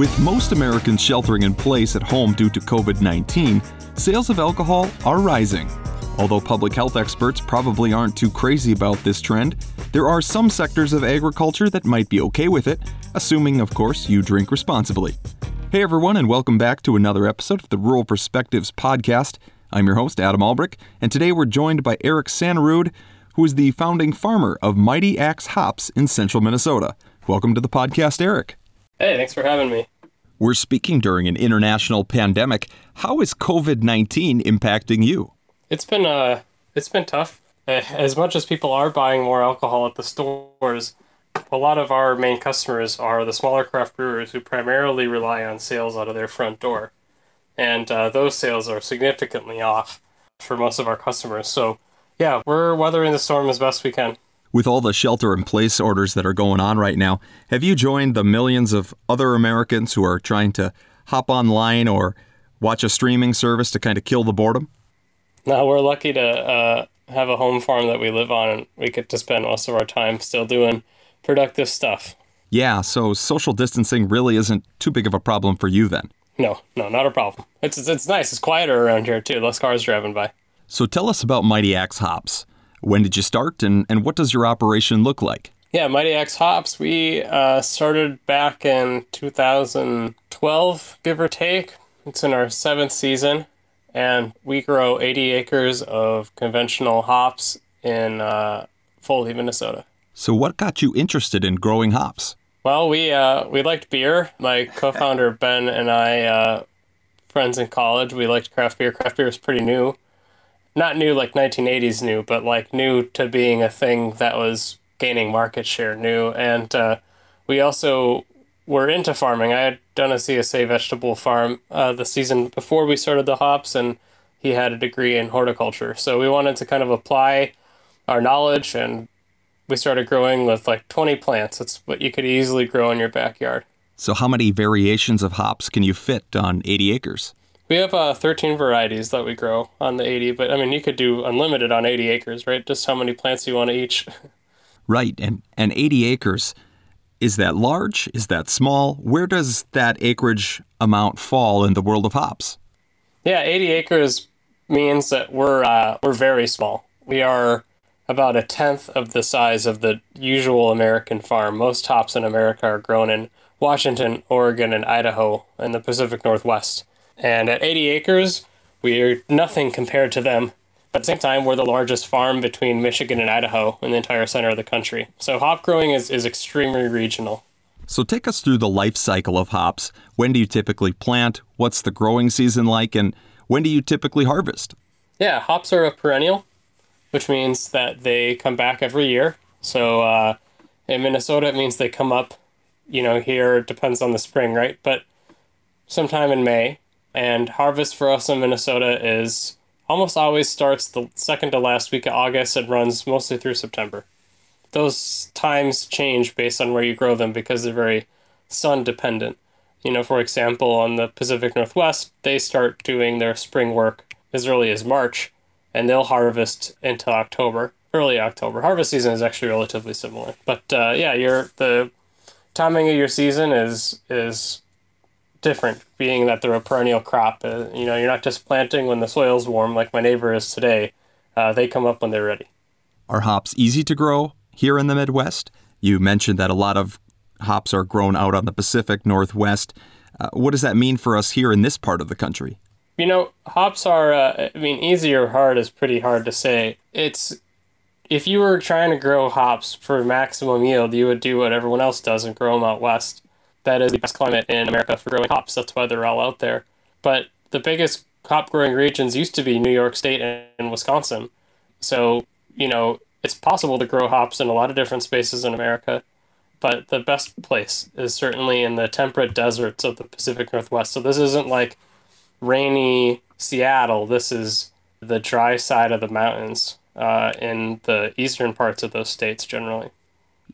With most Americans sheltering in place at home due to COVID 19, sales of alcohol are rising. Although public health experts probably aren't too crazy about this trend, there are some sectors of agriculture that might be okay with it, assuming, of course, you drink responsibly. Hey everyone, and welcome back to another episode of the Rural Perspectives podcast. I'm your host, Adam Albrick, and today we're joined by Eric Sannerud, who is the founding farmer of Mighty Axe Hops in central Minnesota. Welcome to the podcast, Eric. Hey, thanks for having me. We're speaking during an international pandemic. How is COVID 19 impacting you? It's been uh it's been tough. As much as people are buying more alcohol at the stores, a lot of our main customers are the smaller craft brewers who primarily rely on sales out of their front door. And uh, those sales are significantly off for most of our customers. So, yeah, we're weathering the storm as best we can. With all the shelter in place orders that are going on right now, have you joined the millions of other Americans who are trying to hop online or watch a streaming service to kind of kill the boredom? No, we're lucky to uh, have a home farm that we live on, and we get to spend most of our time still doing productive stuff. Yeah, so social distancing really isn't too big of a problem for you then. No, no, not a problem. It's it's, it's nice. It's quieter around here too. Less cars driving by. So tell us about Mighty Axe Hops. When did you start, and, and what does your operation look like? Yeah, Mighty Axe Hops. We uh, started back in 2012, give or take. It's in our seventh season, and we grow 80 acres of conventional hops in uh, Foley, Minnesota. So, what got you interested in growing hops? Well, we uh, we liked beer. My co-founder Ben and I, uh, friends in college, we liked craft beer. Craft beer is pretty new, not new like 1980s new, but like new to being a thing that was gaining market share new. And uh, we also were into farming. I had done a CSA vegetable farm uh, the season before we started the hops, and he had a degree in horticulture. So we wanted to kind of apply our knowledge, and we started growing with like 20 plants. It's what you could easily grow in your backyard. So, how many variations of hops can you fit on 80 acres? We have uh, 13 varieties that we grow on the 80, but I mean, you could do unlimited on 80 acres, right? Just how many plants you want to each. Right. And, and 80 acres, is that large? Is that small? Where does that acreage amount fall in the world of hops? Yeah, 80 acres means that we're, uh, we're very small. We are about a tenth of the size of the usual American farm. Most hops in America are grown in Washington, Oregon, and Idaho in the Pacific Northwest. And at 80 acres, we're nothing compared to them. But at the same time, we're the largest farm between Michigan and Idaho in the entire center of the country. So hop growing is, is extremely regional. So take us through the life cycle of hops. When do you typically plant? What's the growing season like? And when do you typically harvest? Yeah, hops are a perennial, which means that they come back every year. So uh, in Minnesota, it means they come up, you know, here it depends on the spring, right? But sometime in May. And harvest for us in Minnesota is almost always starts the second to last week of August and runs mostly through September. Those times change based on where you grow them because they're very sun dependent. You know, for example, on the Pacific Northwest, they start doing their spring work as early as March and they'll harvest into October, early October. Harvest season is actually relatively similar. But uh, yeah, your the timing of your season is is different, being that they're a perennial crop. Uh, you know, you're not just planting when the soil's warm like my neighbor is today. Uh, they come up when they're ready. Are hops easy to grow here in the Midwest? You mentioned that a lot of hops are grown out on the Pacific Northwest. Uh, what does that mean for us here in this part of the country? You know, hops are, uh, I mean, easy or hard is pretty hard to say. It's, if you were trying to grow hops for maximum yield, you would do what everyone else does and grow them out west that is the best climate in America for growing hops. That's why they're all out there. But the biggest hop growing regions used to be New York State and Wisconsin. So, you know, it's possible to grow hops in a lot of different spaces in America, but the best place is certainly in the temperate deserts of the Pacific Northwest. So this isn't like rainy Seattle. This is the dry side of the mountains uh, in the eastern parts of those states generally.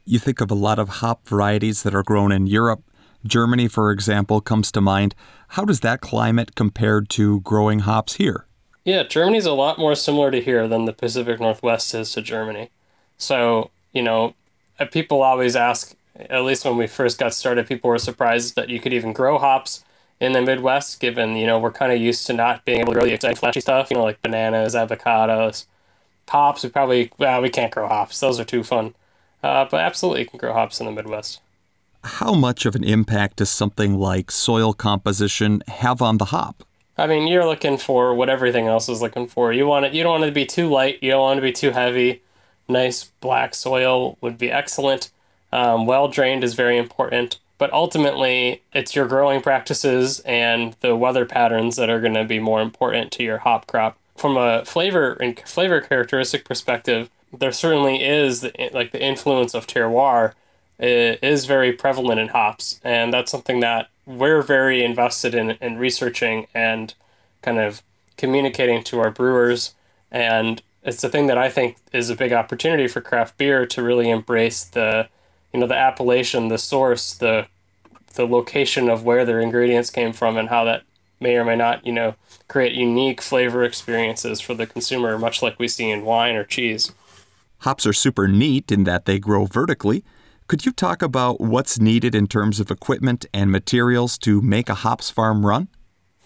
You think of a lot of hop varieties that are grown in Europe Germany, for example, comes to mind. How does that climate compare to growing hops here? Yeah, Germany's a lot more similar to here than the Pacific Northwest is to Germany. So, you know, uh, people always ask, At least when we first got started, people were surprised that you could even grow hops in the Midwest, given, you know, we're kind of used to not being able to grow the exciting, flashy stuff, you know, like bananas, avocados, hops. We probably, well, we can't grow hops. Those are too fun. Uh, but absolutely, you can grow hops in the Midwest. How much of an impact does something like soil composition have on the hop? I mean, you're looking for what everything else is looking for. You want it. You don't want it to be too light. You don't want it to be too heavy. Nice black soil would be excellent. Um, well drained is very important. But ultimately, it's your growing practices and the weather patterns that are going to be more important to your hop crop. From a flavor and flavor characteristic perspective, there certainly is like the influence of terroir is very prevalent in hops, and that's something that we're very invested in in researching and kind of communicating to our brewers. And it's the thing that I think is a big opportunity for craft beer to really embrace the, you know, the appellation, the source, the the location of where their ingredients came from, and how that may or may not, you know, create unique flavor experiences for the consumer, much like we see in wine or cheese. Hops are super neat in that they grow vertically, could you talk about what's needed in terms of equipment and materials to make a hops farm run?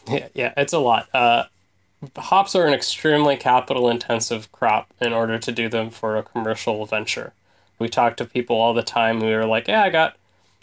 Yeah, yeah, it's a lot. Uh, hops are an extremely capital intensive crop in order to do them for a commercial venture. We talk to people all the time who are like, yeah, I got,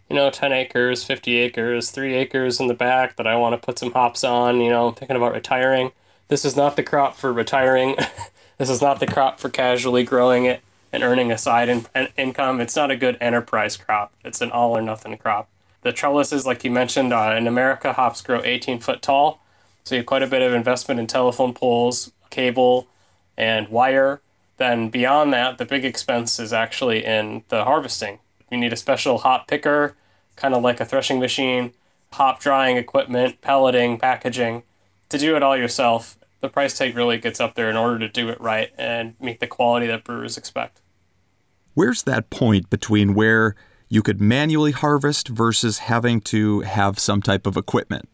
you know, 10 acres, 50 acres, three acres in the back that I want to put some hops on. You know, I'm thinking about retiring. This is not the crop for retiring. this is not the crop for casually growing it and earning a side in, in, income. It's not a good enterprise crop. It's an all or nothing crop. The trellises, like you mentioned, uh, in America, hops grow 18 foot tall. So you have quite a bit of investment in telephone poles, cable, and wire. Then beyond that, the big expense is actually in the harvesting. You need a special hop picker, kind of like a threshing machine, hop drying equipment, pelleting, packaging. To do it all yourself, the price tag really gets up there in order to do it right and meet the quality that brewers expect. Where's that point between where you could manually harvest versus having to have some type of equipment?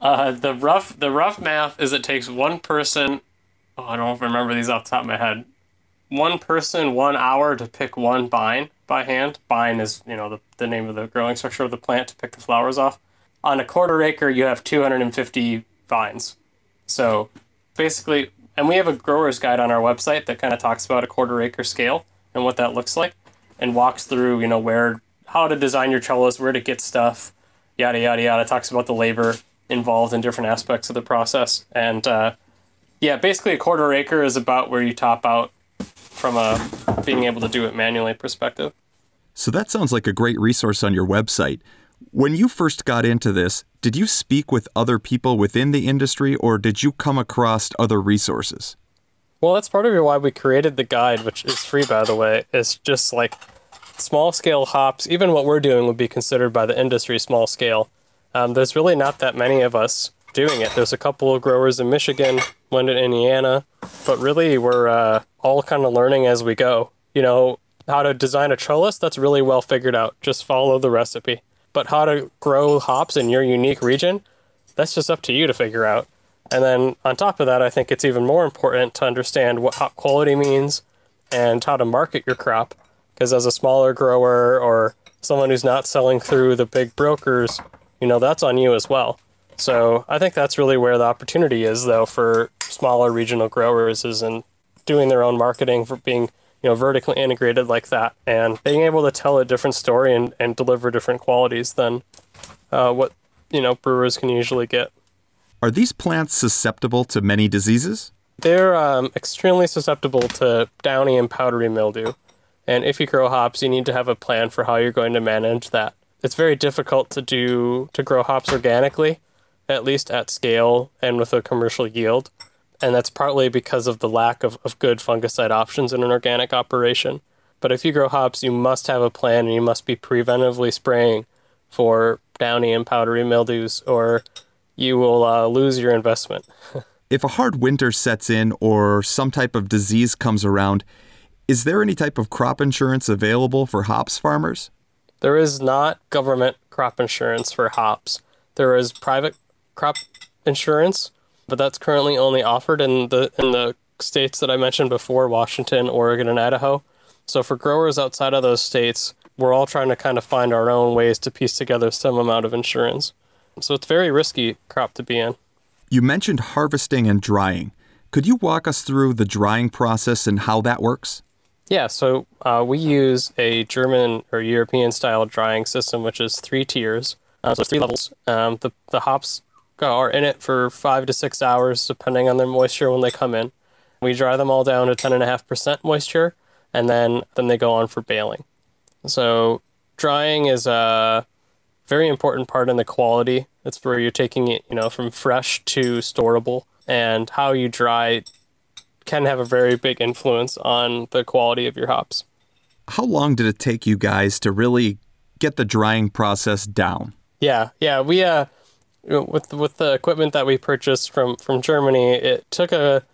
Uh, the rough the rough math is it takes one person. Oh, I don't remember these off the top of my head. One person, one hour to pick one vine by hand. Vine is you know the, the name of the growing structure of the plant to pick the flowers off. On a quarter acre, you have 250 vines. So basically, and we have a grower's guide on our website that kind of talks about a quarter acre scale and what that looks like and walks through, you know, where, how to design your trellis, where to get stuff, yada, yada, yada. Talks about the labor involved in different aspects of the process. And uh, yeah, basically, a quarter acre is about where you top out from a being able to do it manually perspective. So that sounds like a great resource on your website. When you first got into this, did you speak with other people within the industry or did you come across other resources? Well, that's part of why we created the guide, which is free, by the way. It's just like small scale hops, even what we're doing would be considered by the industry small scale. Um, there's really not that many of us doing it. There's a couple of growers in Michigan, one in Indiana, but really we're uh, all kind of learning as we go. You know, how to design a trellis, that's really well figured out. Just follow the recipe. But how to grow hops in your unique region, that's just up to you to figure out. And then on top of that, I think it's even more important to understand what hop quality means and how to market your crop. Because as a smaller grower or someone who's not selling through the big brokers, you know, that's on you as well. So I think that's really where the opportunity is, though, for smaller regional growers is in doing their own marketing for being you know, vertically integrated like that and being able to tell a different story and, and deliver different qualities than uh, what, you know, brewers can usually get. Are these plants susceptible to many diseases? They're um, extremely susceptible to downy and powdery mildew. And if you grow hops, you need to have a plan for how you're going to manage that. It's very difficult to do to grow hops organically, at least at scale and with a commercial yield and that's partly because of the lack of, of good fungicide options in an organic operation. But if you grow hops, you must have a plan and you must be preventively spraying for downy and powdery mildews, or you will uh, lose your investment. if a hard winter sets in or some type of disease comes around, is there any type of crop insurance available for hops farmers? There is not government crop insurance for hops. There is private crop insurance, but that's currently only offered in the in the states that I mentioned before, Washington, Oregon, and Idaho. So for growers outside of those states, we're all trying to kind of find our own ways to piece together some amount of insurance. So it's very risky crop to be in. You mentioned harvesting and drying. Could you walk us through the drying process and how that works? Yeah, so uh, we use a German or European style drying system, which is three tiers. Uh, so three levels. Um, the, the hops are in it for five to six hours, depending on their moisture when they come in. We dry them all down to 10.5% moisture, and then, then they go on for baling. So drying is a very important part in the quality. It's where you're taking it, you know, from fresh to storable, and how you dry can have a very big influence on the quality of your hops. How long did it take you guys to really get the drying process down? Yeah, yeah, we uh, with with the equipment that we purchased from from Germany, it took a,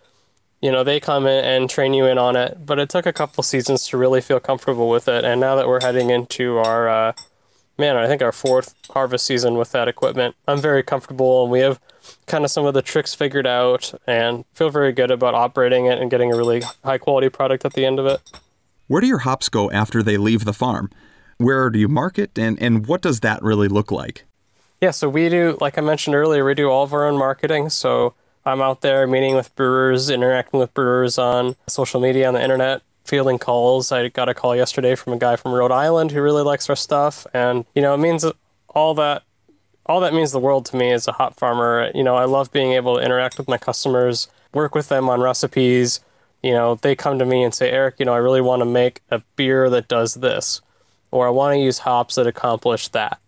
you know, they come in and train you in on it, but it took a couple seasons to really feel comfortable with it. And now that we're heading into our, uh, man, I think our fourth harvest season with that equipment, I'm very comfortable, and we have kind of some of the tricks figured out, and feel very good about operating it and getting a really high quality product at the end of it. Where do your hops go after they leave the farm? Where do you market, and, and what does that really look like? Yeah, so we do, like I mentioned earlier, we do all of our own marketing. So I'm out there meeting with brewers, interacting with brewers on social media, on the internet, fielding calls. I got a call yesterday from a guy from Rhode Island who really likes our stuff, and you know, it means all that. All that means the world to me as a hop farmer. You know, I love being able to interact with my customers, work with them on recipes. You know, they come to me and say, Eric, you know, I really want to make a beer that does this or I want to use hops that accomplish that.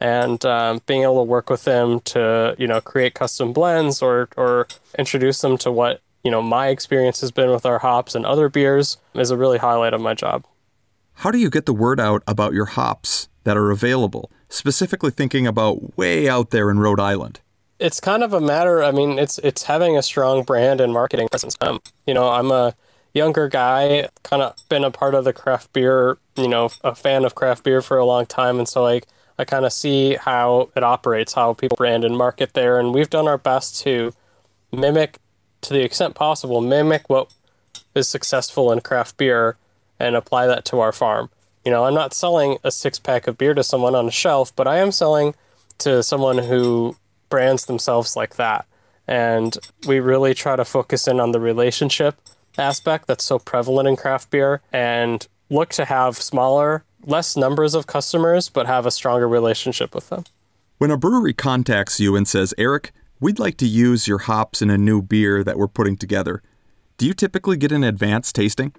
And um, being able to work with them to, you know, create custom blends or, or introduce them to what, you know, my experience has been with our hops and other beers is a really highlight of my job. How do you get the word out about your hops that are available, specifically thinking about way out there in Rhode Island? It's kind of a matter, I mean, it's it's having a strong brand and marketing presence. Um, you know, I'm a younger guy, kind of been a part of the craft beer, you know, a fan of craft beer for a long time. And so like, I kind of see how it operates, how people brand and market there. And we've done our best to mimic, to the extent possible, mimic what is successful in craft beer and apply that to our farm. You know, I'm not selling a six pack of beer to someone on a shelf, but I am selling to someone who brands themselves like that. And we really try to focus in on the relationship aspect that's so prevalent in craft beer and look to have smaller, less numbers of customers, but have a stronger relationship with them. When a brewery contacts you and says, Eric, we'd like to use your hops in a new beer that we're putting together, do you typically get an advanced tasting?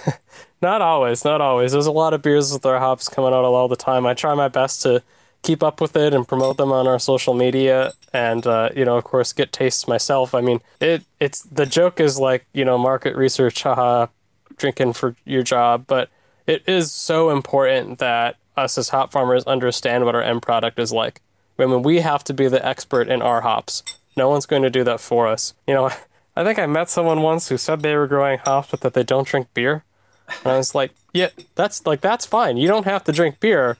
not always, not always. There's a lot of beers with our hops coming out all the time. I try my best to keep up with it and promote them on our social media and uh, you know of course get tastes myself i mean it it's the joke is like you know market research haha drinking for your job but it is so important that us as hop farmers understand what our end product is like i mean we have to be the expert in our hops no one's going to do that for us you know i think i met someone once who said they were growing hops but that they don't drink beer and i was like yeah that's like that's fine you don't have to drink beer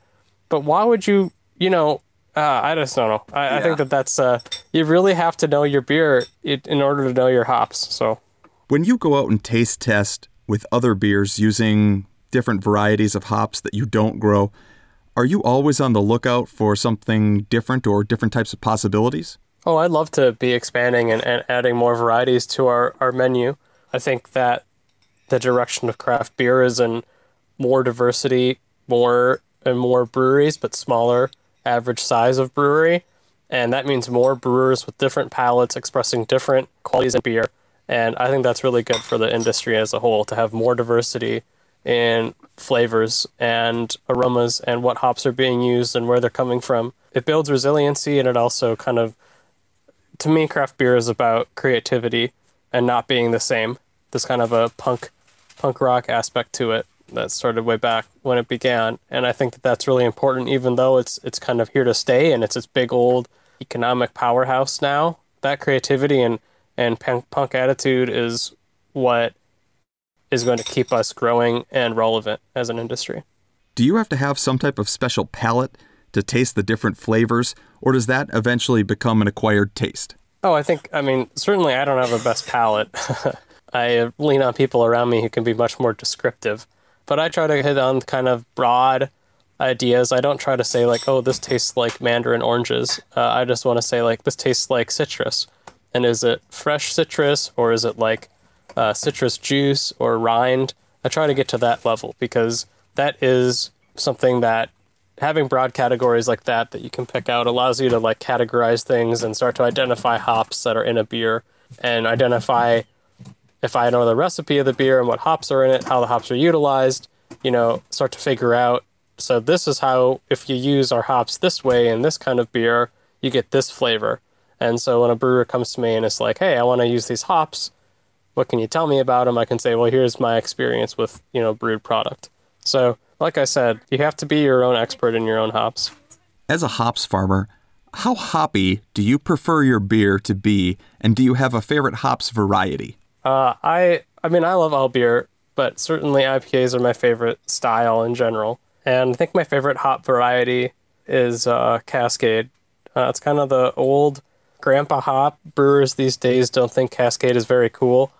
but why would you you know, uh, I just don't know. I, yeah. I think that that's uh, you really have to know your beer in order to know your hops. So when you go out and taste test with other beers using different varieties of hops that you don't grow, are you always on the lookout for something different or different types of possibilities? Oh, I'd love to be expanding and, and adding more varieties to our, our menu. I think that the direction of craft beer is in more diversity, more and more breweries, but smaller average size of brewery. And that means more brewers with different palates expressing different qualities in beer. And I think that's really good for the industry as a whole to have more diversity in flavors and aromas and what hops are being used and where they're coming from. It builds resiliency and it also kind of, to me, craft beer is about creativity and not being the same. There's kind of a punk, punk rock aspect to it that started way back when it began, and I think that that's really important. Even though it's it's kind of here to stay, and it's this big old economic powerhouse now. That creativity and and punk attitude is what is going to keep us growing and relevant as an industry. Do you have to have some type of special palate to taste the different flavors, or does that eventually become an acquired taste? Oh, I think, I mean, certainly I don't have the best palate. I lean on people around me who can be much more descriptive but I try to hit on kind of broad ideas. I don't try to say like, oh, this tastes like mandarin oranges. Uh, I just want to say like, this tastes like citrus. And is it fresh citrus or is it like uh, citrus juice or rind? I try to get to that level because that is something that having broad categories like that that you can pick out allows you to like categorize things and start to identify hops that are in a beer and identify if I know the recipe of the beer and what hops are in it, how the hops are utilized, you know, start to figure out. So this is how if you use our hops this way in this kind of beer, you get this flavor. And so when a brewer comes to me and it's like, "Hey, I want to use these hops. What can you tell me about them?" I can say, "Well, here's my experience with, you know, brewed product." So, like I said, you have to be your own expert in your own hops. As a hops farmer, how hoppy do you prefer your beer to be, and do you have a favorite hops variety? Uh, I I mean I love all beer, but certainly IPAs are my favorite style in general. And I think my favorite hop variety is uh, Cascade. Uh, it's kind of the old grandpa hop. Brewers these days don't think Cascade is very cool,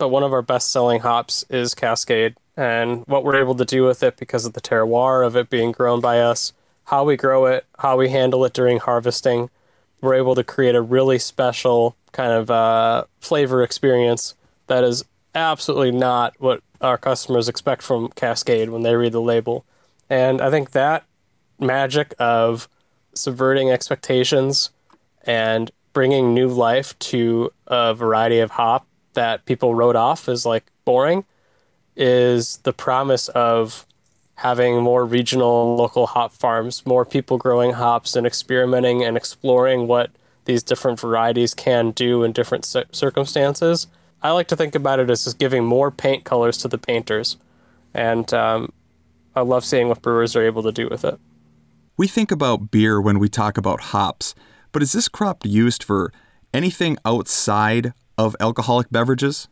but one of our best selling hops is Cascade. And what we're able to do with it because of the terroir of it being grown by us, how we grow it, how we handle it during harvesting, we're able to create a really special kind of uh, flavor experience that is absolutely not what our customers expect from Cascade when they read the label. And I think that magic of subverting expectations and bringing new life to a variety of hop that people wrote off as like boring is the promise of having more regional local hop farms, more people growing hops and experimenting and exploring what these different varieties can do in different circumstances I like to think about it as just giving more paint colors to the painters, and um, I love seeing what brewers are able to do with it. We think about beer when we talk about hops, but is this crop used for anything outside of alcoholic beverages?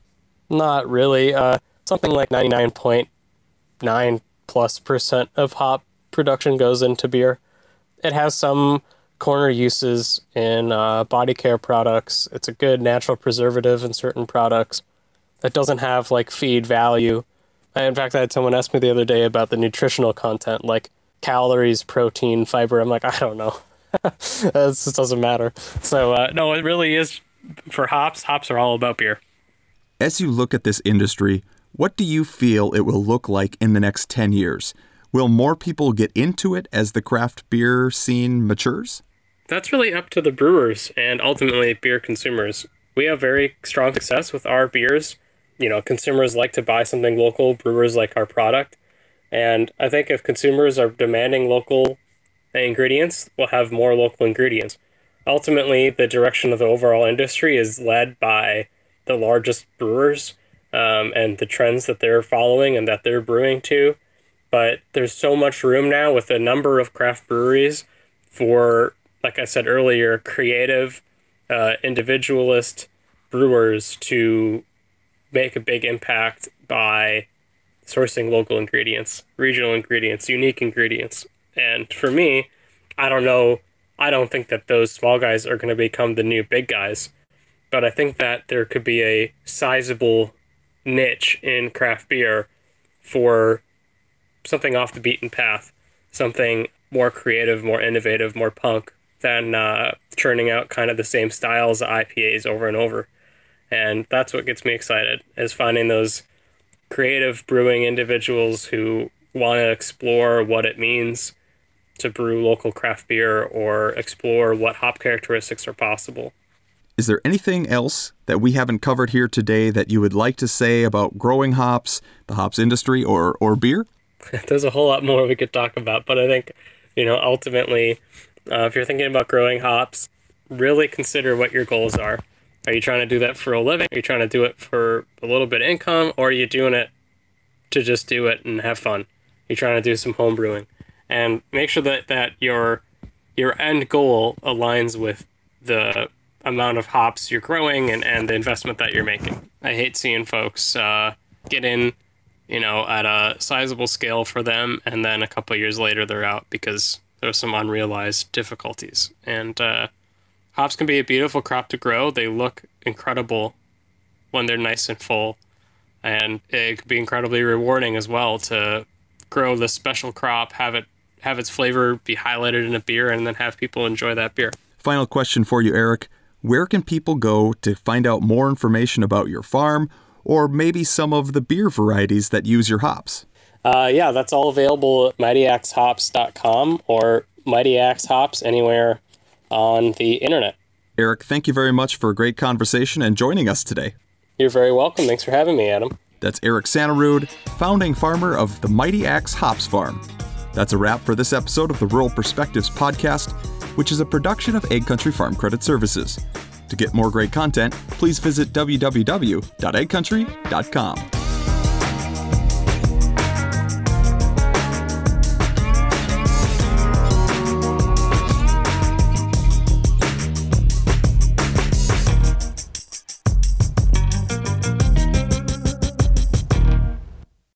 Not really. Uh, something like 99.9 plus percent of hop production goes into beer. It has some corner uses in uh, body care products. It's a good natural preservative in certain products that doesn't have like feed value. In fact, I had someone ask me the other day about the nutritional content, like calories, protein, fiber. I'm like, I don't know. it just doesn't matter. So, uh, no, it really is for hops. Hops are all about beer. As you look at this industry, what do you feel it will look like in the next 10 years? Will more people get into it as the craft beer scene matures? that's really up to the brewers and ultimately beer consumers. We have very strong success with our beers. You know, consumers like to buy something local, brewers like our product. And I think if consumers are demanding local ingredients, we'll have more local ingredients. Ultimately, the direction of the overall industry is led by the largest brewers um, and the trends that they're following and that they're brewing to. But there's so much room now with a number of craft breweries for like I said earlier, creative, uh, individualist brewers to make a big impact by sourcing local ingredients, regional ingredients, unique ingredients. And for me, I don't know, I don't think that those small guys are going to become the new big guys, but I think that there could be a sizable niche in craft beer for something off the beaten path, something more creative, more innovative, more punk, than uh, churning out kind of the same styles of IPAs over and over. And that's what gets me excited is finding those creative brewing individuals who want to explore what it means to brew local craft beer or explore what hop characteristics are possible. Is there anything else that we haven't covered here today that you would like to say about growing hops, the hops industry, or, or beer? There's a whole lot more we could talk about, but I think, you know, ultimately uh, if you're thinking about growing hops, really consider what your goals are. Are you trying to do that for a living? Are you trying to do it for a little bit of income? Or are you doing it to just do it and have fun? You're trying to do some home brewing. And make sure that, that your your end goal aligns with the amount of hops you're growing and, and the investment that you're making. I hate seeing folks uh, get in, you know, at a sizable scale for them, and then a couple years later they're out because there's some unrealized difficulties. And uh, hops can be a beautiful crop to grow. They look incredible when they're nice and full, and it can be incredibly rewarding as well to grow this special crop, have it have its flavor be highlighted in a beer and then have people enjoy that beer. Final question for you, Eric. Where can people go to find out more information about your farm or maybe some of the beer varieties that use your hops? Uh, yeah, that's all available at mightyaxehops.com or Mighty Axe Hops anywhere on the internet. Eric, thank you very much for a great conversation and joining us today. You're very welcome. Thanks for having me, Adam. That's Eric Sannerud, founding farmer of the Mighty Axe Hops Farm. That's a wrap for this episode of the Rural Perspectives podcast, which is a production of AgCountry Farm Credit Services. To get more great content, please visit www.agcountry.com.